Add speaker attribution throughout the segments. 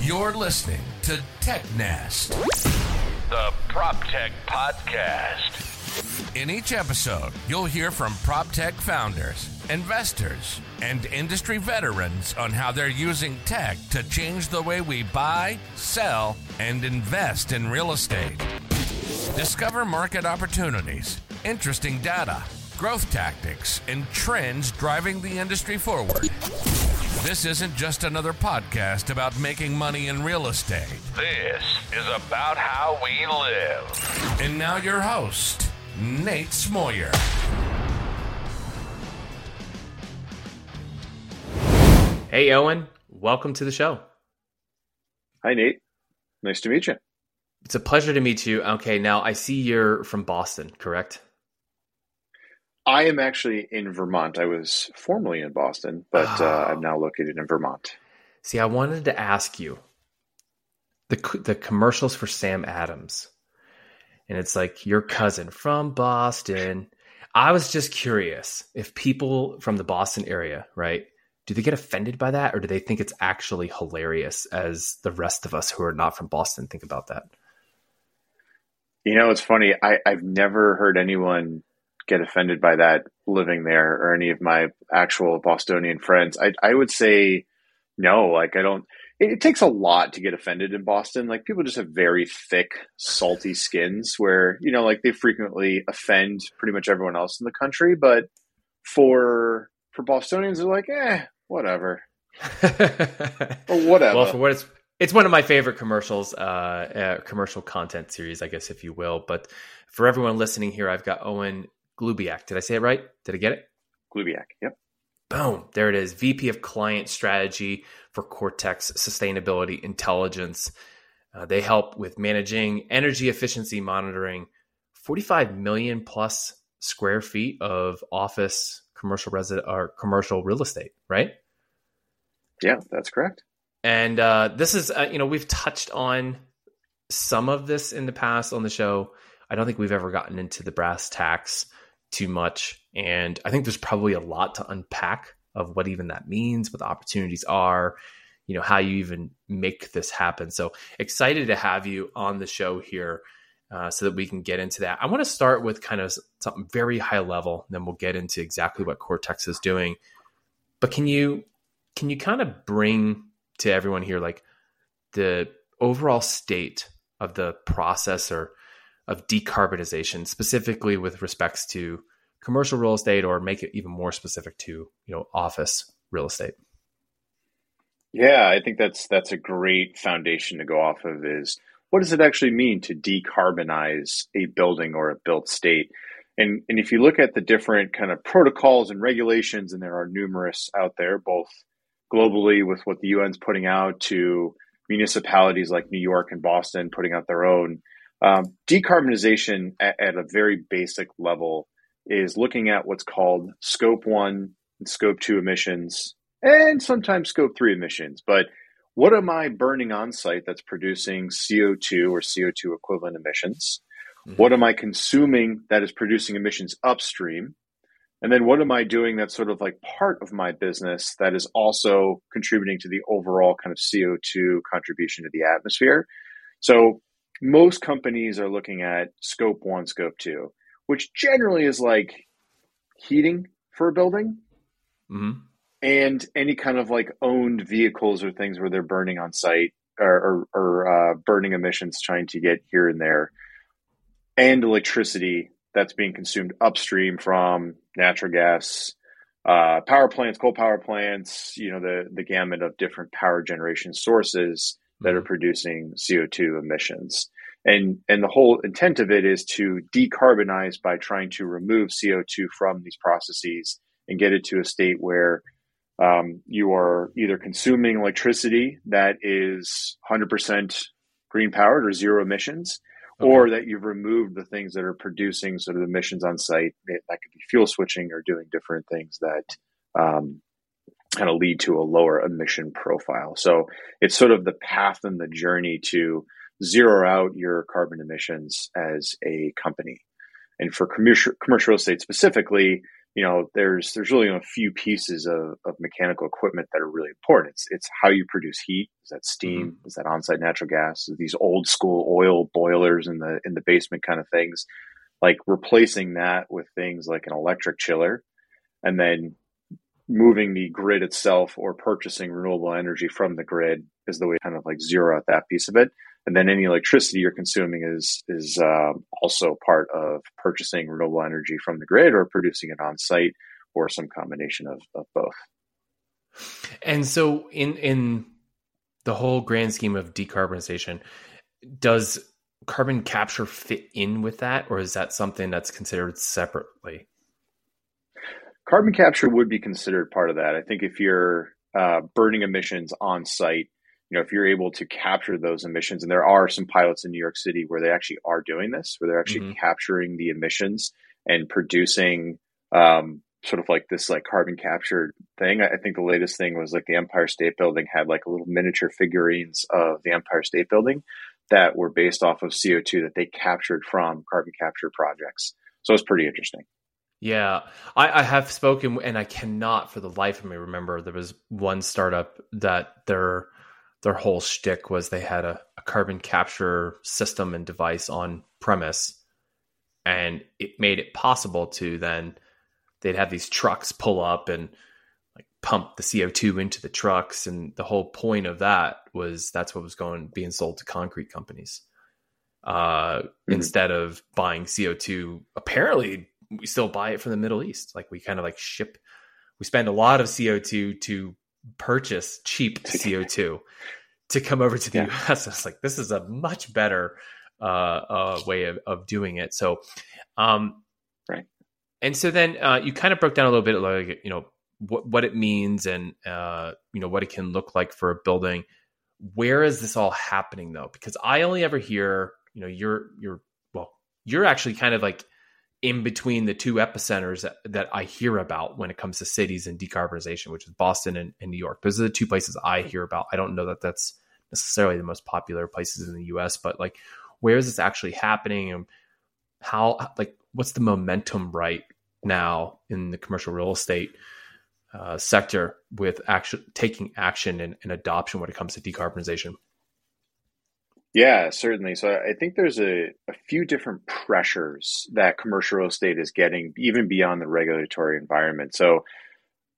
Speaker 1: You're listening to TechNest,
Speaker 2: the Prop Tech Podcast.
Speaker 1: In each episode, you'll hear from prop tech founders, investors, and industry veterans on how they're using tech to change the way we buy, sell, and invest in real estate. Discover market opportunities, interesting data, growth tactics, and trends driving the industry forward. This isn't just another podcast about making money in real estate.
Speaker 2: This is about how we live.
Speaker 1: And now, your host, Nate Smoyer.
Speaker 3: Hey, Owen. Welcome to the show.
Speaker 4: Hi, Nate. Nice to meet you.
Speaker 3: It's a pleasure to meet you. Okay, now I see you're from Boston, correct?
Speaker 4: I am actually in Vermont. I was formerly in Boston, but uh, I'm now located in Vermont.
Speaker 3: See, I wanted to ask you the the commercials for Sam Adams, and it's like your cousin from Boston. I was just curious if people from the Boston area, right, do they get offended by that, or do they think it's actually hilarious as the rest of us who are not from Boston think about that?
Speaker 4: You know, it's funny. I, I've never heard anyone get offended by that living there or any of my actual Bostonian friends. I, I would say no. Like, I don't. It, it takes a lot to get offended in Boston. Like, people just have very thick, salty skins where, you know, like they frequently offend pretty much everyone else in the country. But for for Bostonians, they're like, eh, whatever. or whatever.
Speaker 3: Well, for what it's it's one of my favorite commercials, uh, uh, commercial content series, I guess, if you will. But for everyone listening here, I've got Owen Glubiak. Did I say it right? Did I get it?
Speaker 4: Glubiak. Yep.
Speaker 3: Boom. There it is. VP of Client Strategy for Cortex Sustainability Intelligence. Uh, they help with managing energy efficiency monitoring, 45 million plus square feet of office commercial resident or commercial real estate, right?
Speaker 4: Yeah, that's correct.
Speaker 3: And uh, this is, uh, you know, we've touched on some of this in the past on the show. I don't think we've ever gotten into the brass tacks too much. And I think there's probably a lot to unpack of what even that means, what the opportunities are, you know, how you even make this happen. So excited to have you on the show here uh, so that we can get into that. I want to start with kind of something very high level, then we'll get into exactly what Cortex is doing. But can you can you kind of bring to everyone here like the overall state of the process or of decarbonization specifically with respects to commercial real estate or make it even more specific to you know office real estate
Speaker 4: yeah i think that's that's a great foundation to go off of is what does it actually mean to decarbonize a building or a built state and and if you look at the different kind of protocols and regulations and there are numerous out there both globally with what the UN's putting out to municipalities like New York and Boston putting out their own. Um, decarbonization at, at, a very basic level is looking at what's called scope one and scope two emissions and sometimes scope three emissions. But what am I burning on site that's producing CO2 or CO2 equivalent emissions? Mm-hmm. What am I consuming that is producing emissions upstream? And then what am I doing that's sort of like part of my business that is also contributing to the overall kind of CO2 contribution to the atmosphere? So most companies are looking at scope one, scope two, which generally is like heating for a building mm-hmm. and any kind of like owned vehicles or things where they're burning on site or, or, or uh, burning emissions trying to get here and there and electricity that's being consumed upstream from natural gas, uh, power plants, coal power plants, you know, the, the gamut of different power generation sources that are mm-hmm. producing CO2 emissions. And, and the whole intent of it is to decarbonize by trying to remove CO2 from these processes and get it to a state where um, you are either consuming electricity that is 100% green powered or zero emissions, okay. or that you've removed the things that are producing sort of emissions on site. That could be fuel switching or doing different things that um, kind of lead to a lower emission profile. So it's sort of the path and the journey to zero out your carbon emissions as a company. And for commercial, commercial real estate specifically, you know, there's there's really a few pieces of, of mechanical equipment that are really important. It's it's how you produce heat. Is that steam? Mm-hmm. Is that on-site natural gas? Is these old school oil boilers in the in the basement kind of things? Like replacing that with things like an electric chiller, and then moving the grid itself or purchasing renewable energy from the grid is the way to kind of like zero out that piece of it and then any electricity you're consuming is is uh, also part of purchasing renewable energy from the grid or producing it on site or some combination of, of both.
Speaker 3: And so, in in the whole grand scheme of decarbonization, does carbon capture fit in with that, or is that something that's considered separately?
Speaker 4: Carbon capture would be considered part of that. I think if you're uh, burning emissions on site, you know, if you're able to capture those emissions, and there are some pilots in New York City where they actually are doing this, where they're actually mm-hmm. capturing the emissions and producing um, sort of like this like carbon capture thing. I think the latest thing was like the Empire State Building had like a little miniature figurines of the Empire State Building that were based off of CO2 that they captured from carbon capture projects. So it's pretty interesting.
Speaker 3: Yeah, I, I, have spoken, and I cannot for the life of me remember. There was one startup that their their whole shtick was they had a, a carbon capture system and device on premise, and it made it possible to then they'd have these trucks pull up and like pump the CO2 into the trucks. And the whole point of that was that's what was going being sold to concrete companies. Uh, mm-hmm. instead of buying CO2, apparently we still buy it from the Middle East. Like we kind of like ship, we spend a lot of CO2 to purchase cheap CO2 to come over to the yeah. US. I was like, this is a much better uh, uh, way of, of doing it. So, um,
Speaker 4: right.
Speaker 3: And so then uh, you kind of broke down a little bit, like you know what what it means and uh, you know what it can look like for a building. Where is this all happening though? Because I only ever hear, you know, you're you're well, you're actually kind of like in between the two epicenters that, that I hear about when it comes to cities and decarbonization, which is Boston and, and, New York. Those are the two places I hear about. I don't know that that's necessarily the most popular places in the US, but like, where is this actually happening and how, like, what's the momentum right now in the commercial real estate uh, sector with action, taking action and, and adoption when it comes to decarbonization?
Speaker 4: Yeah, certainly. So I think there's a, a few different pressures that commercial real estate is getting, even beyond the regulatory environment. So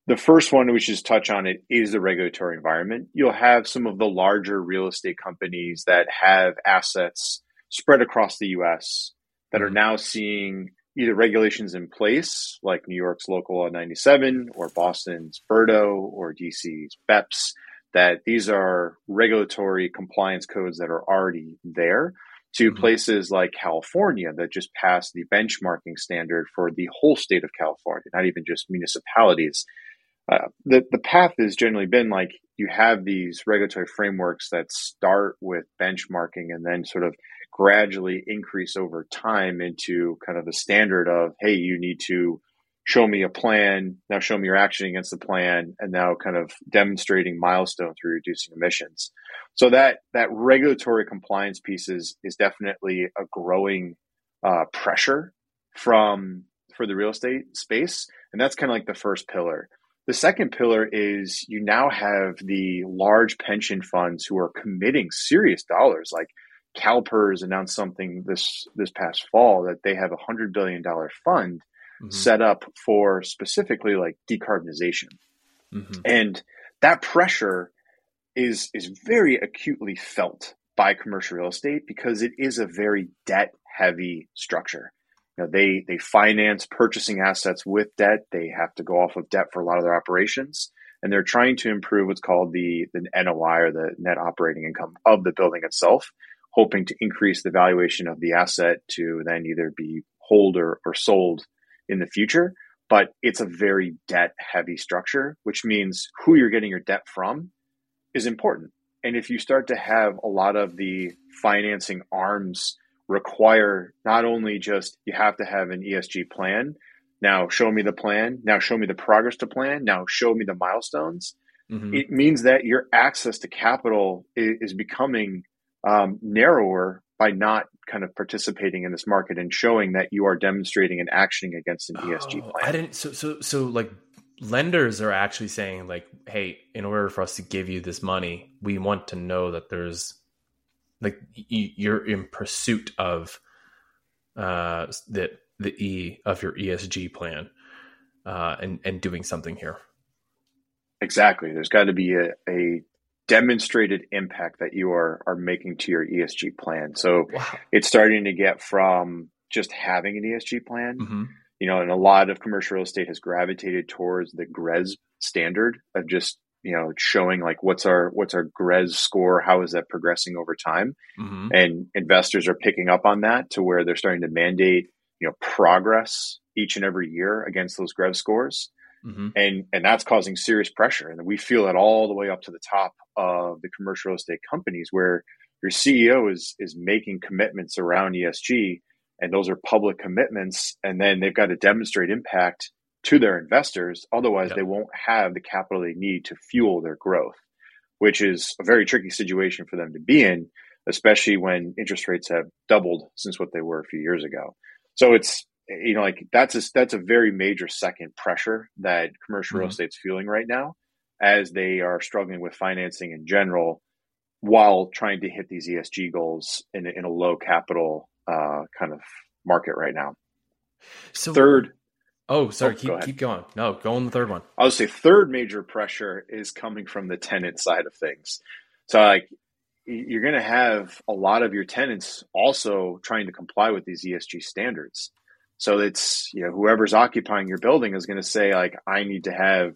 Speaker 4: the first one, should just touch on it, is the regulatory environment. You'll have some of the larger real estate companies that have assets spread across the US that are mm-hmm. now seeing either regulations in place, like New York's Local Law 97 or Boston's BERDO or DC's BEPS that these are regulatory compliance codes that are already there to mm-hmm. places like California that just passed the benchmarking standard for the whole state of California, not even just municipalities. Uh, the the path has generally been like you have these regulatory frameworks that start with benchmarking and then sort of gradually increase over time into kind of the standard of hey you need to show me a plan, now show me your action against the plan, and now kind of demonstrating milestones through reducing emissions. So that that regulatory compliance piece is is definitely a growing uh, pressure from for the real estate space, and that's kind of like the first pillar. The second pillar is you now have the large pension funds who are committing serious dollars. Like CalPERS announced something this this past fall that they have a hundred billion dollar fund mm-hmm. set up for specifically like decarbonization. Mm-hmm. And that pressure is is very acutely felt by commercial real estate because it is a very debt heavy structure. You know, they they finance purchasing assets with debt. They have to go off of debt for a lot of their operations, and they're trying to improve what's called the the NOI or the net operating income of the building itself, hoping to increase the valuation of the asset to then either be hold or, or sold in the future, but it's a very debt heavy structure, which means who you're getting your debt from is important. And if you start to have a lot of the financing arms require not only just you have to have an ESG plan, now show me the plan, now show me the progress to plan, now show me the milestones. Mm-hmm. It means that your access to capital is, is becoming um, narrower by not kind of participating in this market and showing that you are demonstrating and actioning against an ESG
Speaker 3: Oh,
Speaker 4: plan.
Speaker 3: I didn't. So so so like lenders are actually saying like, hey, in order for us to give you this money, we want to know that there's like you're in pursuit of uh the the E of your ESG plan uh and and doing something here.
Speaker 4: Exactly. There's got to be a, a demonstrated impact that you are are making to your ESG plan. So
Speaker 3: Wow.
Speaker 4: it's starting to get from just having an ESG plan,
Speaker 3: hmm
Speaker 4: you know, and a lot of commercial real estate has gravitated towards the GRESB standard of just you know showing like what's our what's our GRESB score, how is that progressing over time,
Speaker 3: hmm
Speaker 4: and investors are picking up on that to where they're starting to mandate you know progress each and every year against those GRESB scores
Speaker 3: hmm
Speaker 4: and and that's causing serious pressure. And we feel it all the way up to the top of the commercial real estate companies where your CEO is is making commitments around ESG and those are public commitments. And then they've got to demonstrate impact to their investors. Otherwise
Speaker 3: Yep.
Speaker 4: they won't have the capital they need to fuel their growth which is a very tricky situation for them to be in especially when interest rates have doubled since what they were a few years ago. So it's you know like that's a that's a very major second pressure that commercial real
Speaker 3: Mhm.
Speaker 4: estate's feeling right now as they are struggling with financing in general while trying to hit these ESG goals in, a- in a low capital uh, kind of market right now.
Speaker 3: So
Speaker 4: Third,
Speaker 3: Oh, sorry.
Speaker 4: Oh, go
Speaker 3: keep
Speaker 4: ahead.
Speaker 3: keep going. No, go on the third one.
Speaker 4: I would say third major pressure is coming from the tenant side of things. So like you're going to have a lot of your tenants also trying to comply with these ESG standards. So it's, you know, whoever's occupying your building is going to say like I need to have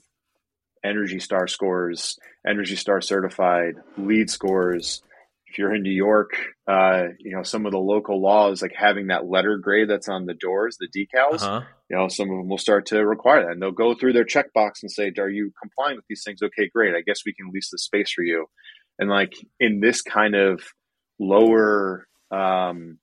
Speaker 4: Energy Star scores, Energy Star certified, LEED scores. If you're in New York, uh, you know, some of the local laws like having that letter grade that's on the doors, the decals,
Speaker 3: Uh huh.
Speaker 4: you know, some of them will start to require that. And they'll go through their checkbox and say, Are you complying with these things? Okay, great. I guess we can lease the space for you. And like in this kind of lower um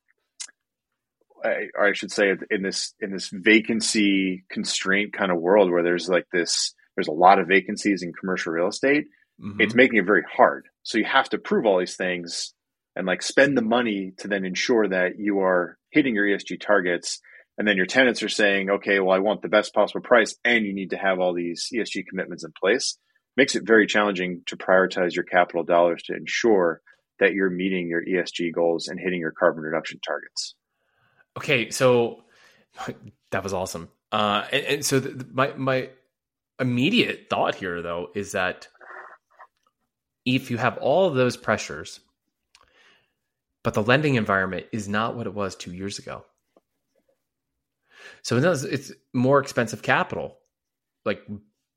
Speaker 4: or I should say in this in this vacancy constraint kind of world where there's like this there's a lot of vacancies in commercial real estate,
Speaker 3: Mhm.
Speaker 4: it's making it very hard. So you have to prove all these things and like spend the money to then ensure that you are hitting your ESG targets. And then your tenants are saying, okay, well, I want the best possible price and you need to have all these ESG commitments in place. Makes it very challenging to prioritize your capital dollars to ensure that you're meeting your ESG goals and hitting your carbon reduction targets.
Speaker 3: Okay, so that was awesome. Uh, and, and so the, my my immediate thought here, though, is that if you have all of those pressures, but the lending environment is not what it was two years ago, so it it's more expensive capital, like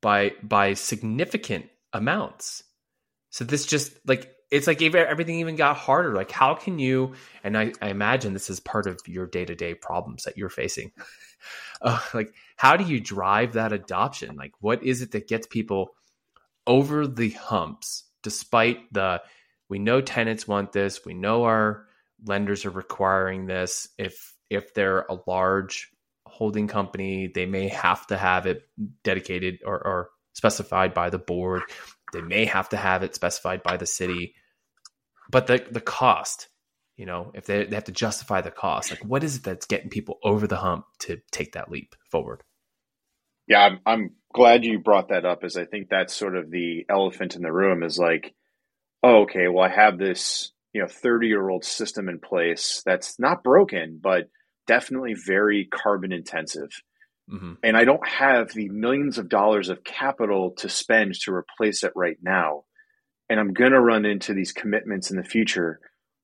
Speaker 3: by by significant amounts. So this just like it's like everything even got harder. Like how can you? And I, I imagine this is part of your day to day problems that you're facing. Uh, like how do you drive that adoption? Like what is it that gets people over the humps, despite the we know tenants want this, we know our lenders are requiring this. If if they're a large holding company, they may have to have it dedicated or, or specified by the board. They may have to have it specified by the city. But the the cost, you know, if they, they have to justify the cost, like what is it that's getting people over the hump to take that leap forward?
Speaker 4: Yeah, I'm, I'm glad you brought that up, as I think that's sort of the elephant in the room is like, oh, okay, well, I have this, you know, 30 year old system in place that's not broken, but definitely very carbon intensive.
Speaker 3: Hmm
Speaker 4: And I don't have the millions of dollars of capital to spend to replace it right now. And I'm going to run into these commitments in the future.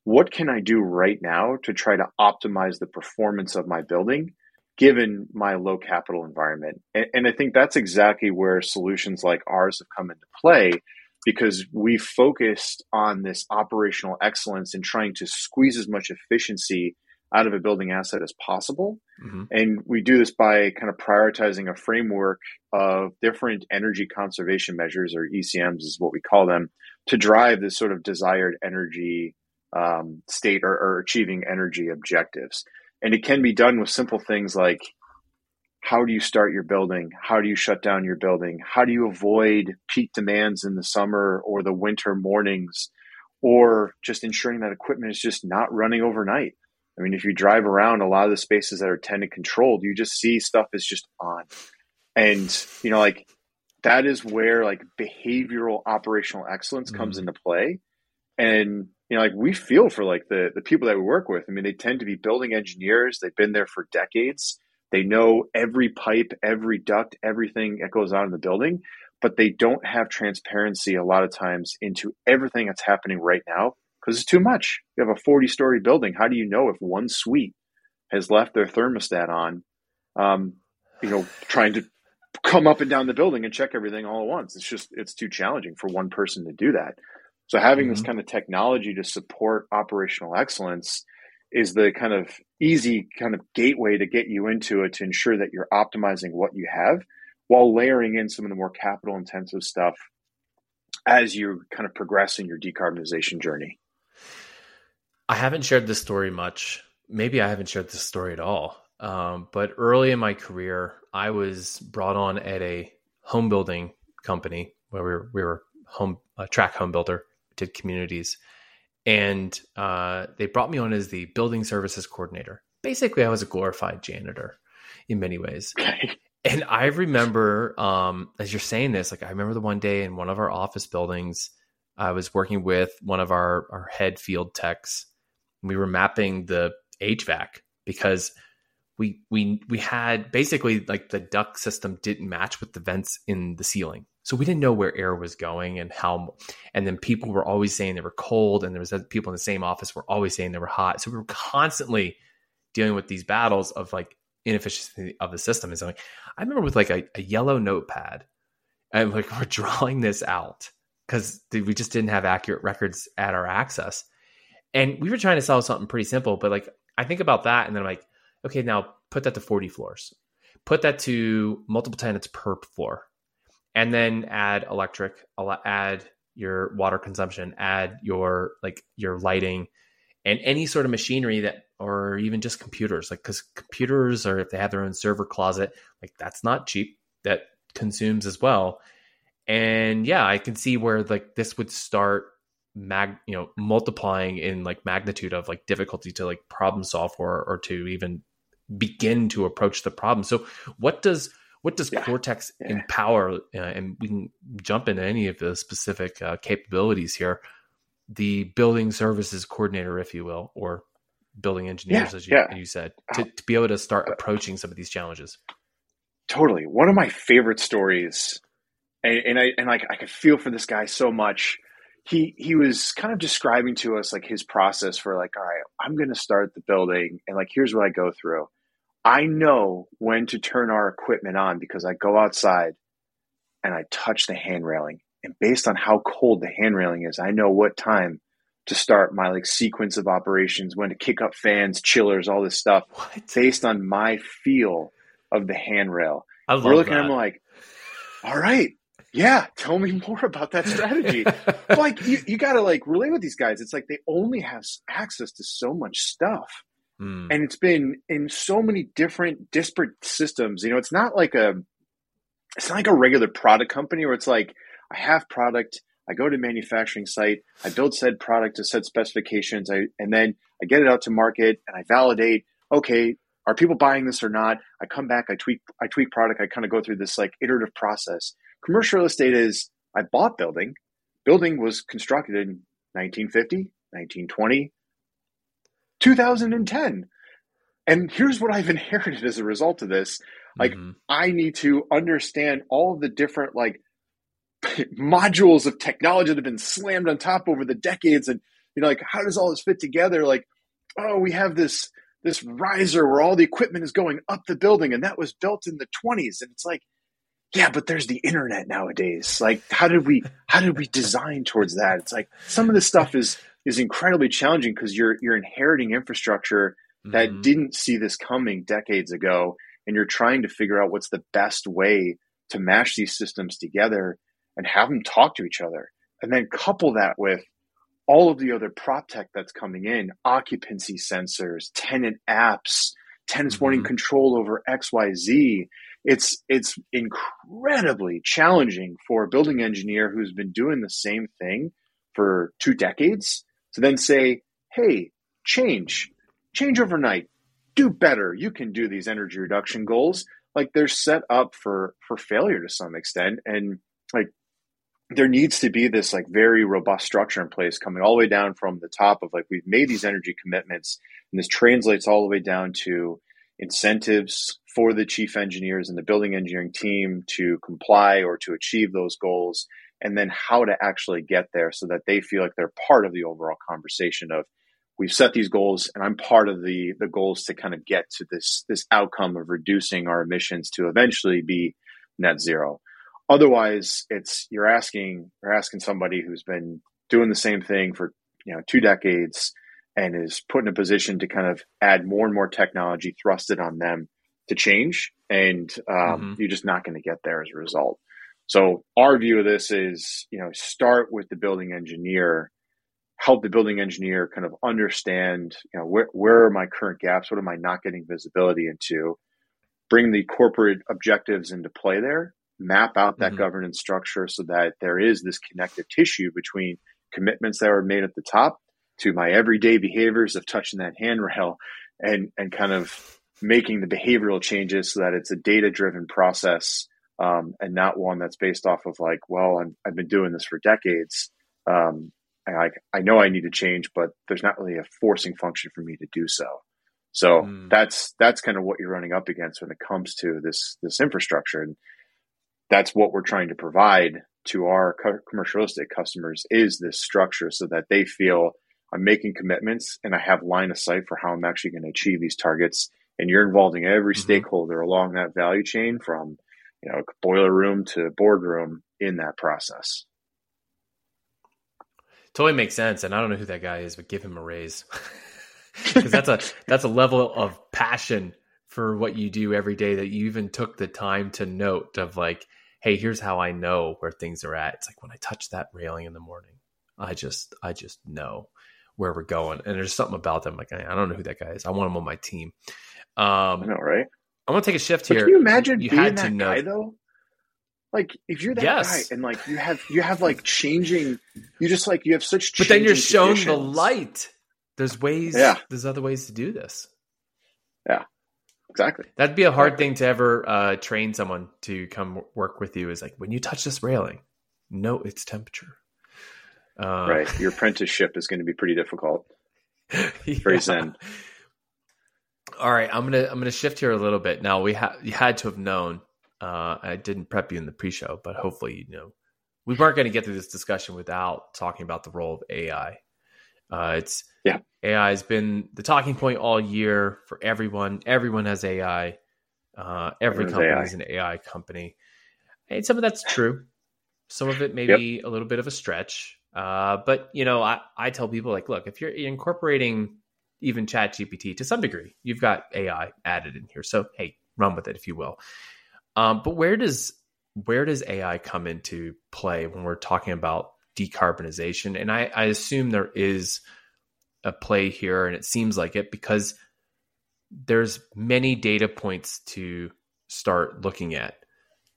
Speaker 4: What can I do right now to try to optimize the performance of my building given my low capital environment? And, and I think that's exactly where solutions like ours have come into play because we focused on this operational excellence and trying to squeeze as much efficiency out of a building asset as possible.
Speaker 3: hmm
Speaker 4: And we do this by kind of prioritizing a framework of different energy conservation measures, or ECMs is what we call them, to drive this sort of desired energy um, state or, or achieving energy objectives. And it can be done with simple things like how do you start your building? How do you shut down your building? How do you avoid peak demands in the summer or the winter mornings? Or just ensuring that equipment is just not running overnight I mean, if you drive around a lot of the spaces that are tenant controlled, you just see stuff is just on. And, you know, like that is where like behavioral operational excellence comes mm-hmm. into play. And, you know, like we feel for like the the people that we work with. I mean, they tend to be building engineers. They've been there for decades. They know every pipe, every duct, everything that goes on in the building, but they don't have transparency a lot of times into everything that's happening right now because it's too much. You have a 40 story building. How do you know if one suite has left their thermostat on, um, you know, trying to come up and down the building and check everything all at once? It's just, it's too challenging for one person to do that. So having mm-hmm. this kind of technology to support operational excellence is the kind of easy kind of gateway to get you into it to ensure that you're optimizing what you have while layering in some of the more capital intensive stuff as you kind of progress in your decarbonization journey.
Speaker 3: I haven't shared this story much. Maybe I haven't shared this story at all. Um, but early in my career, I was brought on at a home building company where we were, we were home a track home builder, did communities, and uh, they brought me on as the building services coordinator. Basically, I was a glorified janitor in many ways. And I remember, um, as you're saying this, like I remember the one day in one of our office buildings, I was working with one of our our head field techs. We were mapping the HVAC because we we we had basically like the duct system didn't match with the vents in the ceiling. So we didn't know where air was going and how and then people were always saying they were cold and there was people in the same office were always saying they were hot. So we were constantly dealing with these battles of like inefficiency of the system. And so like, I remember with like a, a yellow notepad and like we're drawing this out because we just didn't have accurate records at our access. And we were trying to solve something pretty simple, but like I think about that and then I'm like, okay, now put that to 40 floors, put that to multiple tenants per floor, and then add electric, add your water consumption, add your like your lighting, and any sort of machinery that, or even just computers, like because computers or if they have their own server closet, like that's not cheap. That consumes as well. And yeah, I can see where like this would start mag you know multiplying in like magnitude of like difficulty to like problem solve or or to even begin to approach the problem. So what does what does yeah. Cortex yeah. empower? Uh, and we can jump into any of the specific uh, capabilities here. The building services coordinator, if you will, or building engineers, yeah, as you, you said, to, uh, to, be able to start approaching some of these challenges.
Speaker 4: Totally. One of my favorite stories, and, and I and like I could feel for this guy so much. He he was kind of describing to us like his process for like, all right, I'm going to start the building, and like here's what I go through I know when to turn our equipment on because I go outside and I touch the hand railing. And based on how cold the hand railing is, I know what time to start my like sequence of operations, when to kick up fans, chillers, all this stuff what? based on my feel of the handrail. I love We're looking that. at them like, all right, yeah, tell me more about that strategy. like you, you got to like relate with these guys. It's like they only have access to so much stuff. Mm. And it's been in so many different disparate systems. You know, it's not like a it's not like a regular product company where it's like I have product, I go to manufacturing site, I build said product to set specifications, I and then I get it out to market and I validate, okay, are people buying this or not? I come back, I tweak I tweak product, I kind of go through this like iterative process. Commercial real estate is I bought building. Building was constructed in 1950, 1920, 2010. And here's what I've inherited as a result of this. Like, mm-hmm. I need to understand all of the different, like, modules of technology that have been slammed on top over the decades. And, you know, like, how does all this fit together? Like, oh, we have this this riser where all the equipment is going up the building and that was built in the 20s and it's like yeah but there's the internet nowadays like how did we how did we design towards that it's like some of this stuff is is incredibly challenging because you're you're inheriting infrastructure that mm-hmm. didn't see this coming decades ago and you're trying to figure out what's the best way to mash these systems together and have them talk to each other and then couple that with all of the other prop tech that's coming in occupancy sensors tenant apps tenants mm-hmm. wanting control over xyz it's it's incredibly challenging for a building engineer who's been doing the same thing for two decades to then say, hey, change. change overnight, do better. You can do these energy reduction goals. Like they're set up for for failure to some extent, and like there needs to be this like very robust structure in place coming all the way down from the top of like we've made these energy commitments and this translates all the way down to incentives for the chief engineers and the building engineering team to comply or to achieve those goals and then how to actually get there so that they feel like they're part of the overall conversation of we've set these goals and i'm part of the the goals to kind of get to this this outcome of reducing our emissions to eventually be net zero. Otherwise it's you're asking you're asking somebody who's been doing the same thing for you know two decades and is put in a position to kind of add more and more technology thrusted on them to change. And um, mm-hmm. you're just not going to get there as a result. So our view of this is you know start with the building engineer help the building engineer kind of understand you know where, where are my current gaps? What am i not getting visibility into? Bring the corporate objectives into play there. Map out that mm-hmm. governance structure so that there is this connective tissue between commitments that were made at the top to my everyday behaviors of touching that handrail and and kind of making the behavioral changes so that it's a data driven process um, and not one that's based off of like well i have been doing this for decades um, I, I know I need to change, but there's not really a forcing function for me to do so. So mm. that's that's kind of what you're running up against when it comes to this this infrastructure, and that's what we're trying to provide to our commercial real estate customers is this structure so that they feel I'm making commitments and I have line of sight for how I'm actually going to achieve these targets. And you're involving every mm-hmm. stakeholder along that value chain from, you know, boiler room to boardroom in that process.
Speaker 3: Totally makes sense. And I don't know who that guy is, but give him a raise. Because that's a that's a level of passion for what you do every day that you even took the time to note of like, hey, here's how I know where things are at. It's like when I touch that railing in the morning, I just I just know where we're going. And there's something about them. Like, I don't know who that guy is. I want him on my team.
Speaker 4: Um, I know, right?
Speaker 3: I'm gonna take a shift but here.
Speaker 4: Can you imagine you being had that to know. guy though? Like if you're that yes. guy and like you have you have like changing, you just like you have such.
Speaker 3: But then you're shown the light. There's ways. Yeah. There's other ways to do this.
Speaker 4: Yeah. Exactly.
Speaker 3: That'd be a hard exactly. thing to ever uh, train someone to come work with you. Is like when you touch this railing, note its temperature.
Speaker 4: Uh, right. Your apprenticeship is going to be pretty difficult. Very yeah. zen.
Speaker 3: All right, I'm gonna I'm gonna shift here a little bit. Now we had you had to have known. Uh, I didn't prep you in the pre-show, but hopefully you know we weren't going to get through this discussion without talking about the role of AI. Uh, it's
Speaker 4: yeah,
Speaker 3: AI has been the talking point all year for everyone. Everyone has AI. Uh, every company AI. is an AI company, and some of that's true. Some of it may yep. be a little bit of a stretch. Uh, but you know, I, I tell people like, look, if you're incorporating even ChatGPT to some degree, you've got AI added in here. So hey, run with it if you will. Um, but where does where does AI come into play when we're talking about decarbonization? And I, I assume there is a play here, and it seems like it because there's many data points to start looking at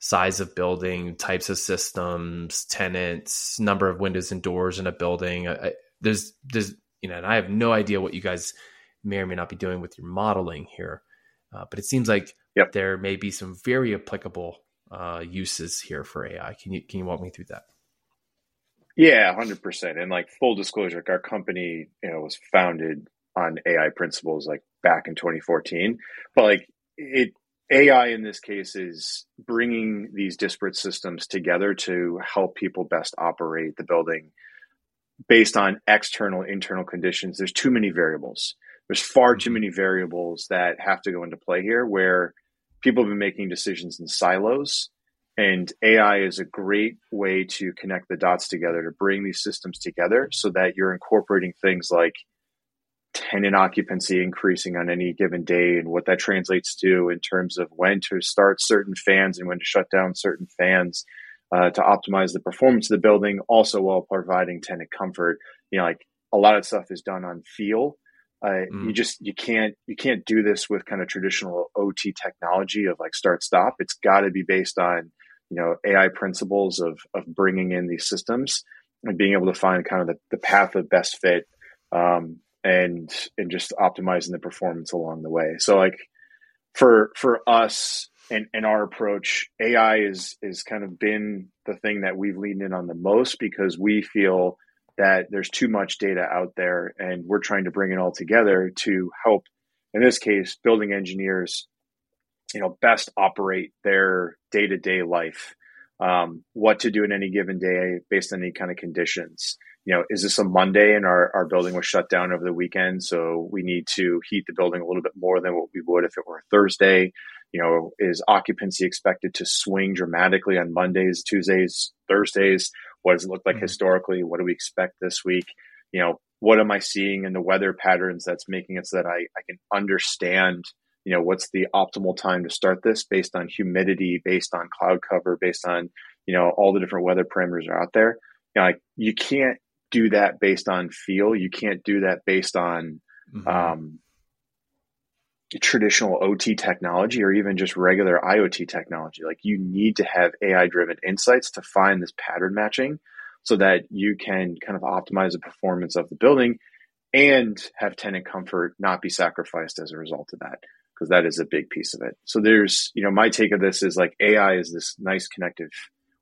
Speaker 3: size of building, types of systems, tenants, number of windows and doors in a building. I, there's there's you know, and I have no idea what you guys may or may not be doing with your modeling here, uh, but it seems like yep. there may be some very applicable uh, uses here for AI. Can you can you walk me through that?
Speaker 4: Yeah, hundred percent. And like full disclosure, like our company, you know, was founded on AI principles like back in 2014, but like it AI in this case is bringing these disparate systems together to help people best operate the building based on external, internal conditions. There's too many variables. There's far too many variables that have to go into play here where people have been making decisions in silos. And AI is a great way to connect the dots together to bring these systems together so that you're incorporating things like tenant occupancy increasing on any given day and what that translates to in terms of when to start certain fans and when to shut down certain fans uh, to optimize the performance of the building, also while providing tenant comfort. You know, like a lot of stuff is done on feel. Uh, mm. You just you can't you can't do this with kind of traditional OT technology of like start stop. It's got to be based on you know AI principles of of bringing in these systems and being able to find kind of the, the path of best fit um, and and just optimizing the performance along the way. So like for for us and, and our approach, AI is is kind of been the thing that we've leaned in on the most because we feel that there's too much data out there and we're trying to bring it all together to help in this case building engineers you know best operate their day-to-day life um, what to do in any given day based on any kind of conditions you know is this a monday and our, our building was shut down over the weekend so we need to heat the building a little bit more than what we would if it were a thursday you know is occupancy expected to swing dramatically on mondays tuesdays thursdays what does it look like mm-hmm. historically? What do we expect this week? You know, what am I seeing in the weather patterns that's making it so that I, I can understand, you know, what's the optimal time to start this based on humidity, based on cloud cover, based on, you know, all the different weather parameters are out there. You know, like you can't do that based on feel. You can't do that based on mm-hmm. um, traditional OT technology or even just regular IoT technology. Like you need to have AI driven insights to find this pattern matching so that you can kind of optimize the performance of the building and have tenant comfort not be sacrificed as a result of that because that is a big piece of it. So there's, you know, my take of this is like AI is this nice connective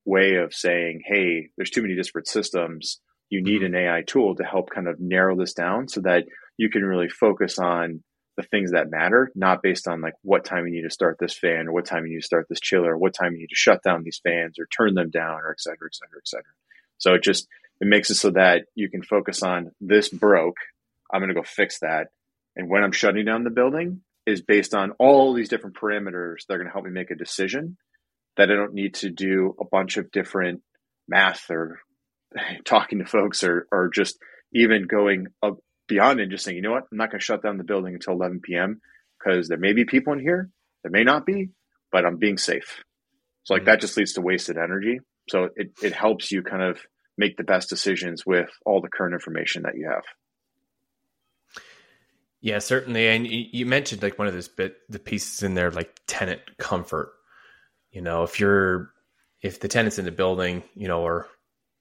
Speaker 4: way of saying, hey, there's too many disparate systems. You need mm-hmm. an AI tool to help kind of narrow this down so that you can really focus on the things that matter, not based on like what time you need to start this fan or what time you need to start this chiller or what time you need to shut down these fans or turn them down or et cetera, et cetera, et cetera. So it just, it makes it so that you can focus on this broke. I'm going to go fix that. And when I'm shutting down the building is based on all these different parameters that are going to help me make a decision that I don't need to do a bunch of different math or talking to folks or, or just even going up beyond and just saying, you know what, I'm not going to shut down the building until 11 p.m. because there may be people in here, there may not be, but I'm being safe. So like mm-hmm. that just leads to wasted energy. So it, it helps you kind of make the best decisions with all the current information that you have.
Speaker 3: Yeah, certainly. And you mentioned like one of those bit the pieces in there, like tenant comfort. You know, if you're if the tenants in the building, you know, are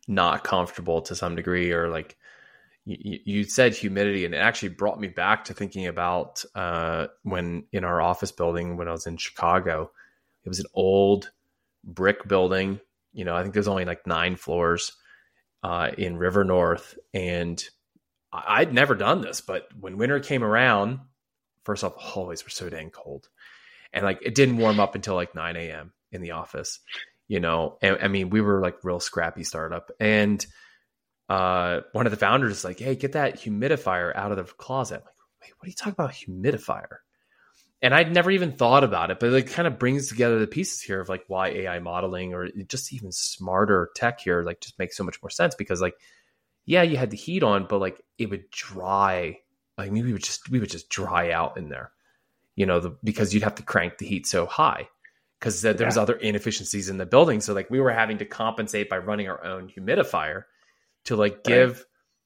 Speaker 3: not comfortable to some degree, or like you, you, said humidity, and it actually brought me back to thinking about uh, when in our office building when I was in Chicago. It was an old brick building. You know, I think there's only like nine floors uh, in River North, and I'd never done this, but when winter came around, first off, hallways were so dang cold, and like it didn't warm up until like 9 a.m. in the office. You know, and, I mean, we were like real scrappy startup, and uh, one of the founders is like, "Hey, get that humidifier out of the closet." I'm like, wait, what are you talking about, humidifier? And I'd never even thought about it, but it kind of brings together the pieces here of like why AI modeling or just even smarter tech here like just makes so much more sense because like, yeah, you had the heat on, but like it would dry. Like maybe we would just we would just dry out in there, you know, the, because you'd have to crank the heat so high because there was other inefficiencies in the building. So like we were having to compensate by running our own humidifier to like give right.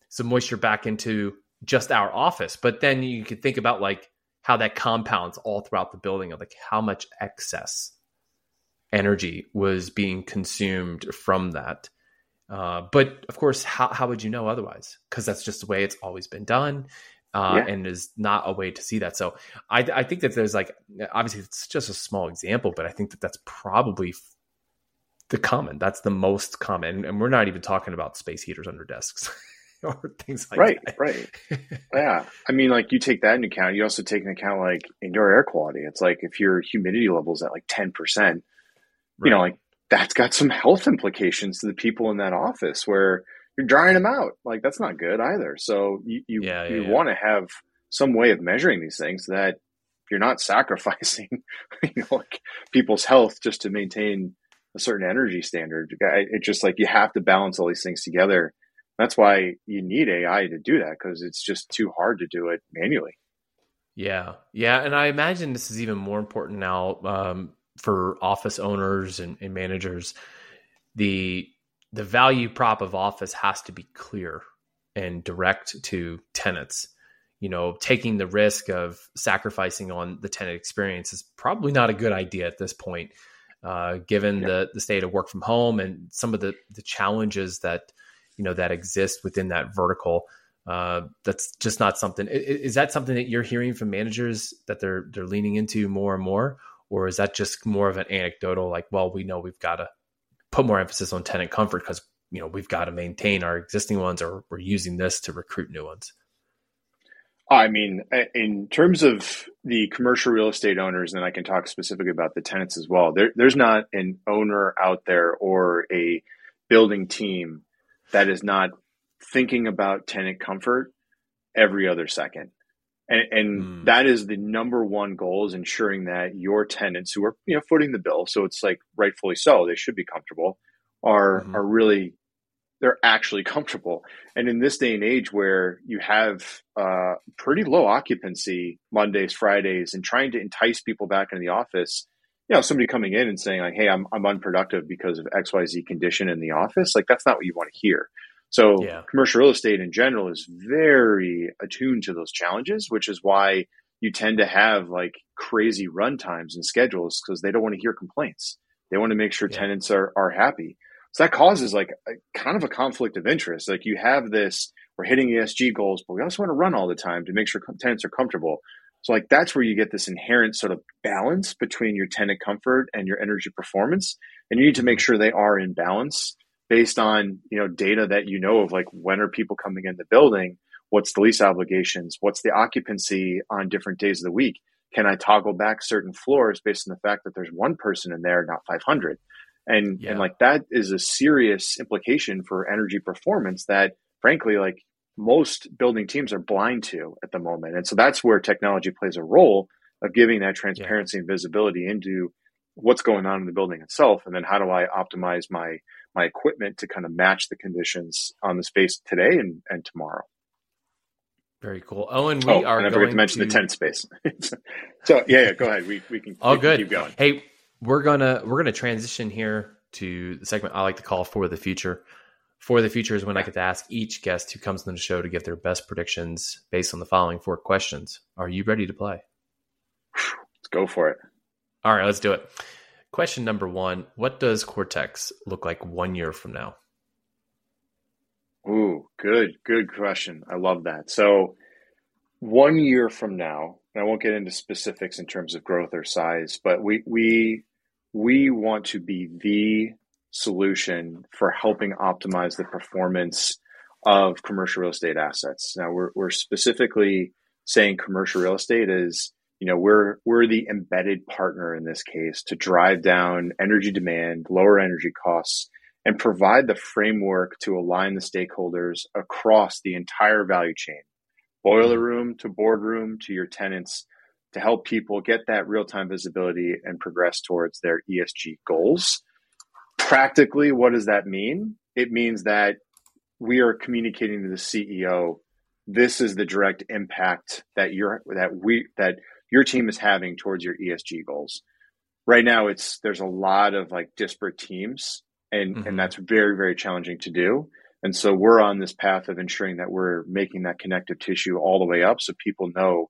Speaker 3: some moisture back into just our office. But then you could think about like how that compounds all throughout the building of like how much excess energy was being consumed from that. Uh, but of course, how, how would you know otherwise? Because that's just the way it's always been done. Uh, yeah. and is not a way to see that. So I, I think that there's like obviously it's just a small example, but I think that that's probably the common. That's the most common, and we're not even talking about space heaters under desks or things like
Speaker 4: right,
Speaker 3: that.
Speaker 4: Right, right. yeah. I mean, like you take that into account. You also take into account like indoor air quality. It's like if your humidity levels at like ten percent, you know, like that's got some health implications to the people in that office where you're drying them out. Like that's not good either. So you you, yeah, yeah, you yeah. want to have some way of measuring these things that you're not sacrificing, you know, like people's health just to maintain a certain energy standard. It's just like you have to balance all these things together. That's why you need AI to do that because it's just too hard to do it manually.
Speaker 3: Yeah, yeah, and I imagine this is even more important now um, for office owners and, and managers. The the value prop of office has to be clear and direct to tenants you know, taking the risk of sacrificing on the tenant experience is probably not a good idea at this point uh, given yeah. the the state of work from home and some of the the challenges that you know that exist within that vertical. Uh, that's just not something. Is, that something that you're hearing from managers that they're they're leaning into more and more, or is that just more of an anecdotal? Like, well, we know we've got to put more emphasis on tenant comfort because you know we've got to maintain our existing ones, or we're using this to recruit new ones.
Speaker 4: I mean, in terms of the commercial real estate owners, and I can talk specifically about the tenants as well. There, there's not an owner out there or a building team that is not thinking about tenant comfort every other second. And, and mm. that is the number one goal is ensuring that your tenants who are, you know, footing the bill. So it's like rightfully so, they should be comfortable are, mm-hmm. are really, they're actually comfortable. And in this day and age where you have uh, pretty low occupancy Mondays, Fridays, and trying to entice people back into the office, you know, somebody coming in and saying like, "Hey, I'm I'm unproductive because of X Y Z condition in the office," like that's not what you want to hear. So yeah. commercial real estate in general is very attuned to those challenges, which is why you tend to have like crazy run times and schedules because they don't want to hear complaints. They want to make sure yeah. tenants are, are happy. So that causes like a, kind of a conflict of interest. Like you have this, we're hitting ESG goals, but we also want to run all the time to make sure tenants are comfortable. So like that's where you get this inherent sort of balance between your tenant comfort and your energy performance. And you need to make sure they are in balance based on you know data that you know of like when are people coming in the building? What's the lease obligations? What's the occupancy on different days of the week? Can i toggle back certain floors based on the fact that there's one person in there not 500 and yeah. and like that is a serious implication for energy performance that frankly like most building teams are blind to at the moment. And so that's where technology plays a role of giving that transparency yeah. and visibility into what's going on in the building itself and then how do i optimize my my equipment to kind of match the conditions on the space today and, and tomorrow.
Speaker 3: Very cool. Owen, we oh, are.
Speaker 4: And I forgot to mention to... the tent space. so yeah, yeah, go ahead. We we can.
Speaker 3: All
Speaker 4: we
Speaker 3: good.
Speaker 4: Can keep going.
Speaker 3: Hey, we're gonna we're gonna transition here to the segment I like to call for the future. For the future is when I get to ask each guest who comes on the show to give their best predictions based on the following four questions. Are you ready to play?
Speaker 4: Let's go for it.
Speaker 3: All right, let's do it. Question number one What does Cortex look like one year from now?
Speaker 4: Ooh, good, good question. I love that. So, one year from now, I won't get into specifics in terms of growth or size, but we we we want to be the solution for helping optimize the performance of commercial real estate assets. Now, we're we're specifically saying commercial real estate is you know we're we're the embedded partner in this case to drive down energy demand lower energy costs and provide the framework to align the stakeholders across the entire value chain. Boiler mm-hmm. room to boardroom to your tenants to help people get that real-time visibility and progress towards their ESG goals. Practically what does that mean? It means that we are communicating to the CEO this is the direct impact that you're that we that your team is having towards your ESG goals. Right now, it's there's a lot of like disparate teams, and mm-hmm. and that's very very challenging to do. And so we're on this path of ensuring that we're making that connective tissue all the way up, so people know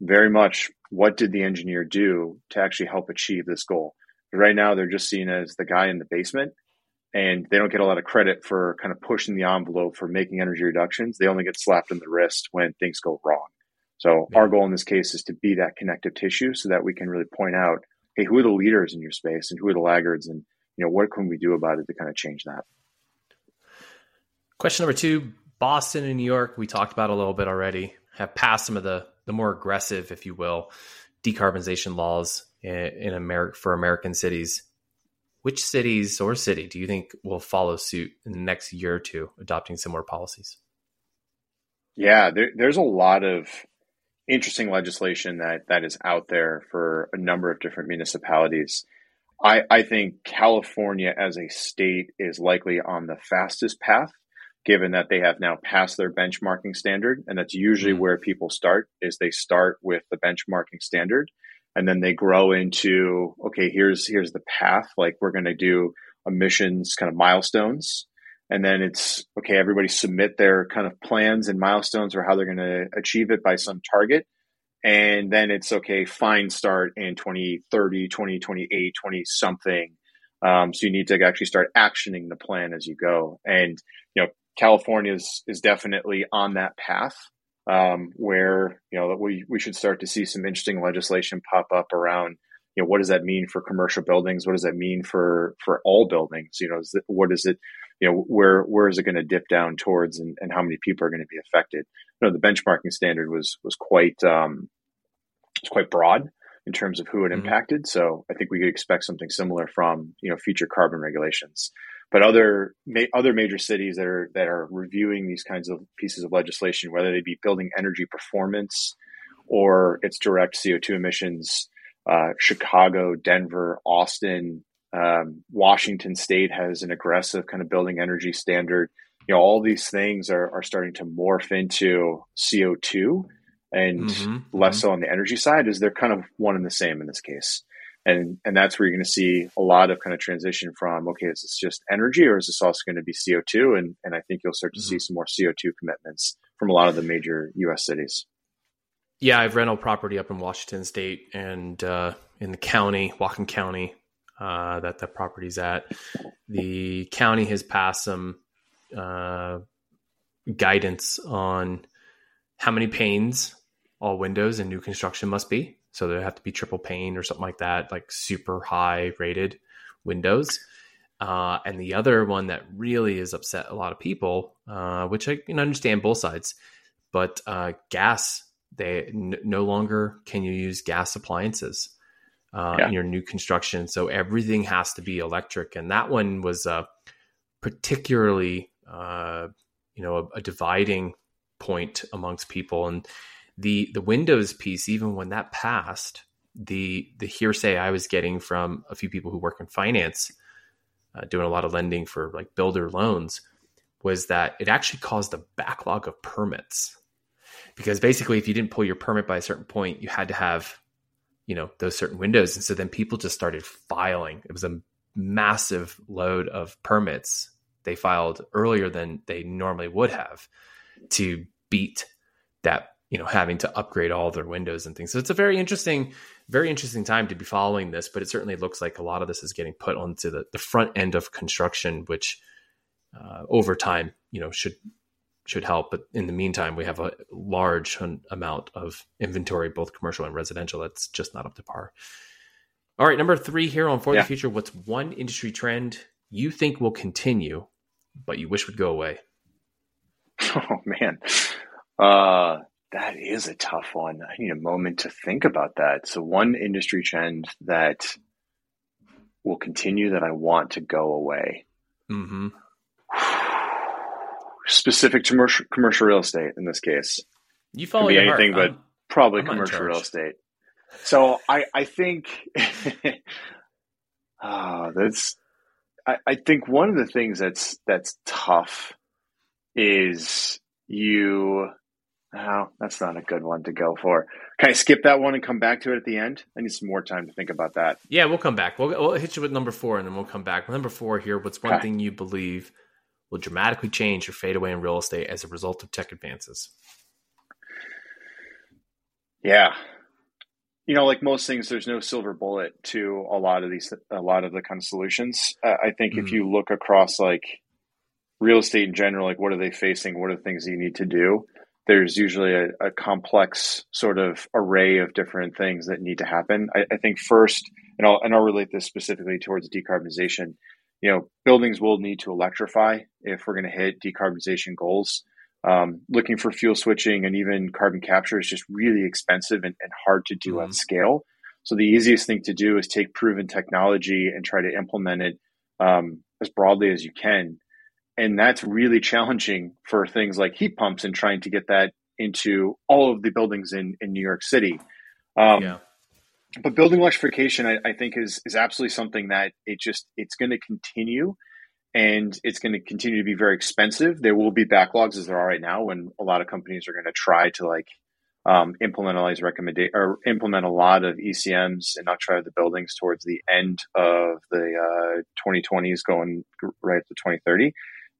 Speaker 4: very much what did the engineer do to actually help achieve this goal. Right now, they're just seen as the guy in the basement, and they don't get a lot of credit for kind of pushing the envelope for making energy reductions. They only get slapped in the wrist when things go wrong. So yeah. our goal in this case is to be that connective tissue so that we can really point out, hey, who are the leaders in your space and who are the laggards and you know what can we do about it to kind of change that.
Speaker 3: Question number two, Boston and New York, we talked about a little bit already, have passed some of the the more aggressive, if you will, decarbonization laws in, in America for American cities. Which cities or city do you think will follow suit in the next year or two, adopting similar policies?
Speaker 4: Yeah, there, there's a lot of interesting legislation that that is out there for a number of different municipalities. I, I think California as a state is likely on the fastest path, given that they have now passed their benchmarking standard, and that's usually mm-hmm. where people start. Is they start with the benchmarking standard, and then they grow into okay, here's here's the path. Like we're going to do emissions kind of milestones and then it's okay everybody submit their kind of plans and milestones or how they're going to achieve it by some target and then it's okay fine start in 2030 2028 20 something um, so you need to actually start actioning the plan as you go and you know California is, is definitely on that path um, where you know we we should start to see some interesting legislation pop up around you know what does that mean for commercial buildings? What does that mean for for all buildings? You know, is it, what is it? You know, where where is it going to dip down towards, and, and how many people are going to be affected? You know, the benchmarking standard was was quite um, was quite broad in terms of who it mm-hmm. impacted. So I think we could expect something similar from you know future carbon regulations. But other ma- other major cities that are that are reviewing these kinds of pieces of legislation, whether they be building energy performance or its direct CO two emissions, uh, Chicago, Denver, Austin, um, Washington State has an aggressive kind of building energy standard. You know, all these things are are starting to morph into CO two and mm-hmm, less mm-hmm. so on the energy side is they're kind of one and the same in this case and and that's where you're going to see a lot of kind of transition from okay is this just energy or is this also going to be co2 and and i think you'll start to mm-hmm. see some more co2 commitments from a lot of the major us cities
Speaker 3: yeah i've rental property up in washington state and uh, in the county whatcom county uh, that that property's at the county has passed some uh, guidance on how many panes all windows in new construction must be. So they have to be triple pane or something like that, like super high rated windows. Uh, and the other one that really has upset a lot of people, uh, which I can understand both sides, but uh, gas, they n- no longer can you use gas appliances uh, yeah. in your new construction. So everything has to be electric. And that one was uh, particularly, uh, you know, a, a dividing point amongst people. And the the Windows piece, even when that passed, the the hearsay I was getting from a few people who work in finance, uh, doing a lot of lending for like builder loans, was that it actually caused a backlog of permits. Because basically, if you didn't pull your permit by a certain point, you had to have, you know, those certain windows, and so then people just started filing. It was a massive load of permits they filed earlier than they normally would have to beat that you know having to upgrade all their windows and things so it's a very interesting very interesting time to be following this but it certainly looks like a lot of this is getting put onto the, the front end of construction which uh, over time you know should should help but in the meantime we have a large amount of inventory both commercial and residential that's just not up to par all right number three here on for yeah. the future what's one industry trend you think will continue but you wish would go away
Speaker 4: oh man uh that is a tough one. I need a moment to think about that. So, one industry trend that will continue that I want to go away. Mm-hmm. Specific to commercial, commercial real estate in this case.
Speaker 3: You follow Can be anything
Speaker 4: heart. but I'm, probably I'm commercial real estate. So I, I think oh, that's I, I think one of the things that's that's tough is you no, that's not a good one to go for. Can I skip that one and come back to it at the end? I need some more time to think about that.
Speaker 3: Yeah, we'll come back. We'll, we'll hit you with number four and then we'll come back. Number four here what's one okay. thing you believe will dramatically change or fade away in real estate as a result of tech advances?
Speaker 4: Yeah. You know, like most things, there's no silver bullet to a lot of these, a lot of the kind of solutions. Uh, I think mm-hmm. if you look across like real estate in general, like what are they facing? What are the things you need to do? there's usually a, a, complex sort of array of different things that need to happen. I, I, think first, and I'll and I'll relate this specifically towards decarbonization. You know, buildings will need to electrify if we're going to hit decarbonization goals. Um, looking for fuel switching and even carbon capture is just really expensive and, and hard to do mm-hmm. at scale. So the easiest thing to do is take proven technology and try to implement it um, as broadly as you can and that's really challenging for things like heat pumps and trying to get that into all of the buildings in, in New York City. Um, yeah. But building electrification, I, I, think, is is absolutely something that it just it's going to continue, and it's going to continue to be very expensive. There will be backlogs as there are right now, when a lot of companies are going to try to like um, implement all these recommendation or implement a lot of ECMs and not try the buildings towards the end of the uh, 2020s, going right to 2030.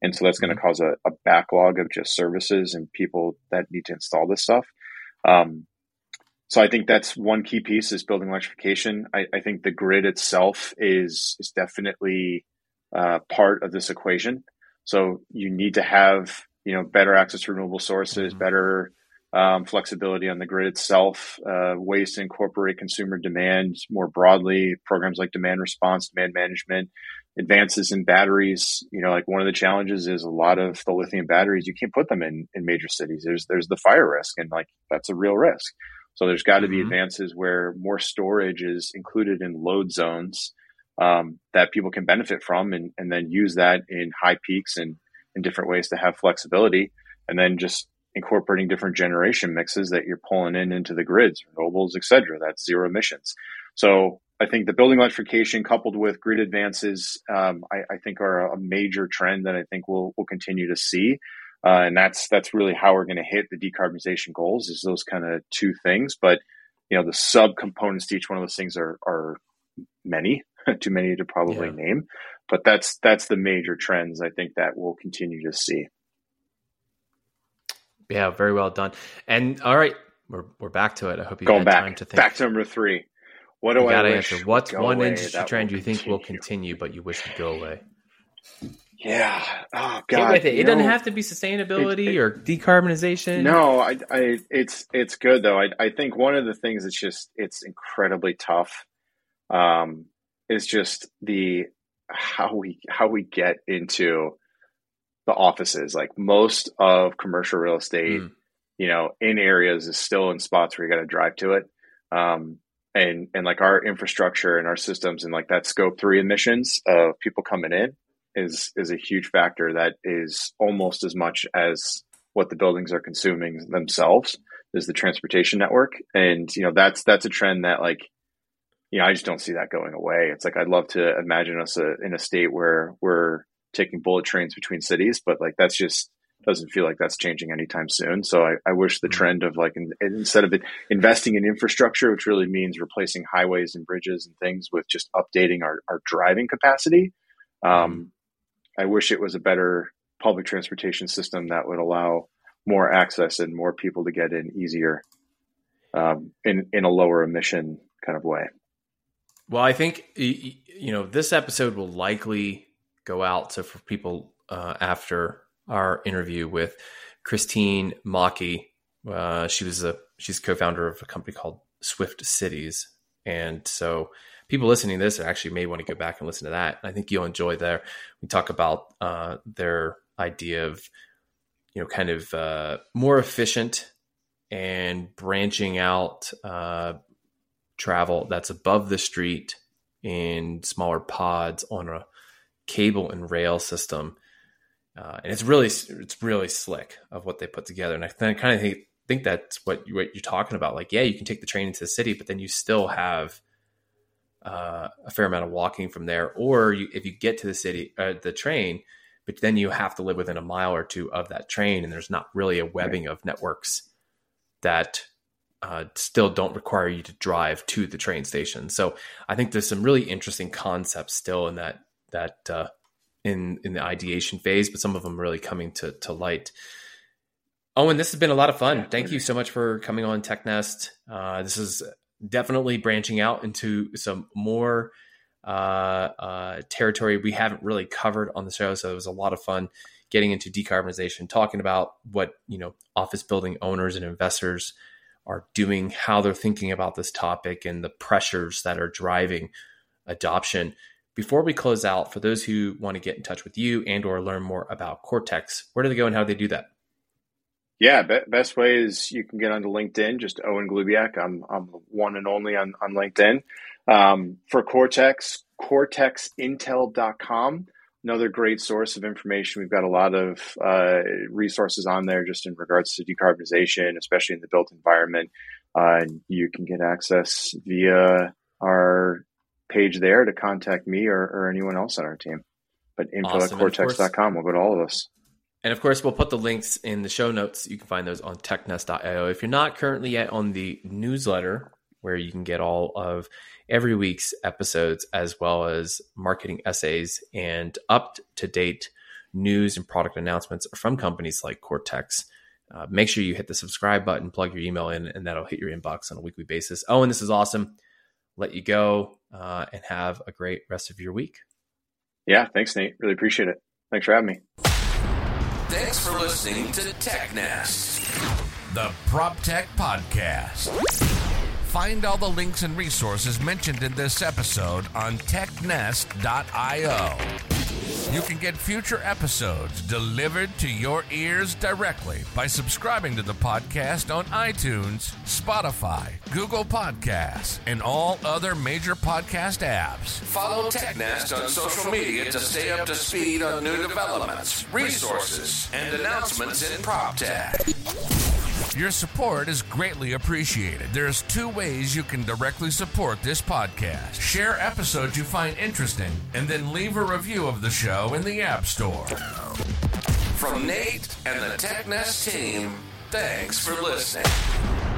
Speaker 4: And so that's going to mm-hmm. cause a, a, backlog of just services and people that need to install this stuff. Um, so I think that's one key piece is building electrification. I, I think the grid itself is is definitely uh, part of this equation. So you need to have you know better access to renewable sources, mm-hmm. better um, flexibility on the grid itself, uh, ways to incorporate consumer demand more broadly, programs like demand response, demand management, advances in batteries. You know, like one of the challenges is a lot of the lithium batteries you can't put them in in major cities. There's there's the fire risk, and like that's a real risk. So there's got to be mm-hmm. advances where more storage is included in load zones um, that people can benefit from, and and then use that in high peaks and in different ways to have flexibility, and then just incorporating different generation mixes that you're pulling in into the grids, renewables, et cetera. That's zero emissions. So I think the building electrification coupled with grid advances, um, I, I, think are a major trend that I think we'll, we'll continue to see. Uh, and that's, that's really how we're going to hit the decarbonization goals is those kind of two things. But, you know, the subcomponents to each one of those things are, are many, too many to probably yeah. name, but that's, that's the major trends I think that we'll continue to see.
Speaker 3: Yeah, very well done. And all right, we're, we're back to it. I hope you
Speaker 4: Going
Speaker 3: had
Speaker 4: back,
Speaker 3: time to think.
Speaker 4: Back to number three. What do
Speaker 3: you
Speaker 4: I
Speaker 3: gotta
Speaker 4: wish
Speaker 3: answer? What's one
Speaker 4: away
Speaker 3: industry trend you think
Speaker 4: continue?
Speaker 3: will continue, but you wish would go away?
Speaker 4: Yeah. Oh
Speaker 3: Get
Speaker 4: God.
Speaker 3: with it. It doesn't have to be sustainability
Speaker 4: it-
Speaker 3: or decarbonization.
Speaker 4: No, I, I, it's, it's good though. I, I think one of the things that's just, it's incredibly tough, um, is just the how we how we get into the offices. Like most of commercial real estate,
Speaker 3: Mm.
Speaker 4: you know, in areas is still in spots where you got to drive to it. Um, and and like our infrastructure and our systems and like that scope three emissions of people coming in is is a huge factor that is almost as much as what the buildings are consuming themselves is the transportation network. And you know that's that's a trend that like you know i just don't see that going away. It's like i'd love to imagine us uh in a state where we're taking bullet trains between cities but like that's just doesn't feel like that's changing anytime soon. So i, I wish the
Speaker 3: Mhm.
Speaker 4: trend of like in, instead of it, investing in infrastructure which really means replacing highways and bridges and things with just updating our, our driving capacity um, I wish it was a better public transportation system that would allow more access and more people to get in easier um, in in a lower emission kind of way.
Speaker 3: Well, I think you know this episode will likely go out. So for people uh, after our interview with Christine Maki, uh, she was a she's co-founder of a company called Swyft Cities, and so people listening to this actually may want to go back and listen to that. I think you'll enjoy there. We talk about uh, their idea of you know kind of uh, more efficient and branching out uh, travel that's above the street in smaller pods on a cable and rail system. Uh, and it's really it's really slick of what they put together. And I kind of think, think that's what you, what you're talking about. Like, yeah, you can take the train into the city, but then you still have uh, a fair amount of walking from there. Or you, if you get to the city, uh, the train, but then you have to live within a mile or two of that train, and there's not really a webbing of networks that uh, still don't require you to drive to the train station. So I think there's some really interesting concepts still in that that uh, in in the ideation phase, but some of them really coming to to light. Owen, this has been a lot of fun. Thank you so much for coming on TechNest. Uh, this is definitely branching out into some more uh, uh, territory we haven't really covered on the show. So it was a lot of fun getting into decarbonization, talking about what you know office building owners and investors are doing, how they're thinking about this topic, and the pressures that are driving adoption. Before we close out, for those who want to get in touch with you and or learn more about Cortex, where do they go and how do they do that?
Speaker 4: Yeah, be- best way is you can get onto LinkedIn, just Owen Glubiak. I'm I'm one and only on on LinkedIn. Um, for Cortex, cortexintel.com. Another great source of information. We've got a lot of uh, resources on there just in regards to decarbonization, especially in the built environment. Uh, you can get access via our page there to contact me or, or anyone else on our team. But info
Speaker 3: Awesome.
Speaker 4: at
Speaker 3: And of course-
Speaker 4: cortex.com will go to all of us.
Speaker 3: And of course, we'll put the links in the show notes. You can find those on technest.io. If you're not currently yet on the newsletter, where you can get all of every week's episodes, as well as marketing essays and up to date news and product announcements from companies like Cortex, uh, make sure you hit the subscribe button, plug your email in, and that'll hit your inbox on a weekly basis. Oh, and this is awesome. Let you go uh, and have a great rest of your week.
Speaker 4: Yeah, thanks, Nate. Really appreciate it. Thanks for having me.
Speaker 1: Thanks for listening to TechNest, the Prop Tech Podcast. Find all the links and resources mentioned in this episode on technest.io. You can get future episodes delivered to your ears directly by subscribing to the podcast on iTunes, Spotify, Google Podcasts, and all other major podcast apps. Follow TechNest on social media to stay up to speed on new developments, resources, and announcements in prop tech. Your support is greatly appreciated. There's two ways you can directly support this podcast. Share episodes you find interesting, and then leave a review of the show in the App Store. From Nate and the TechNest team, thanks for listening.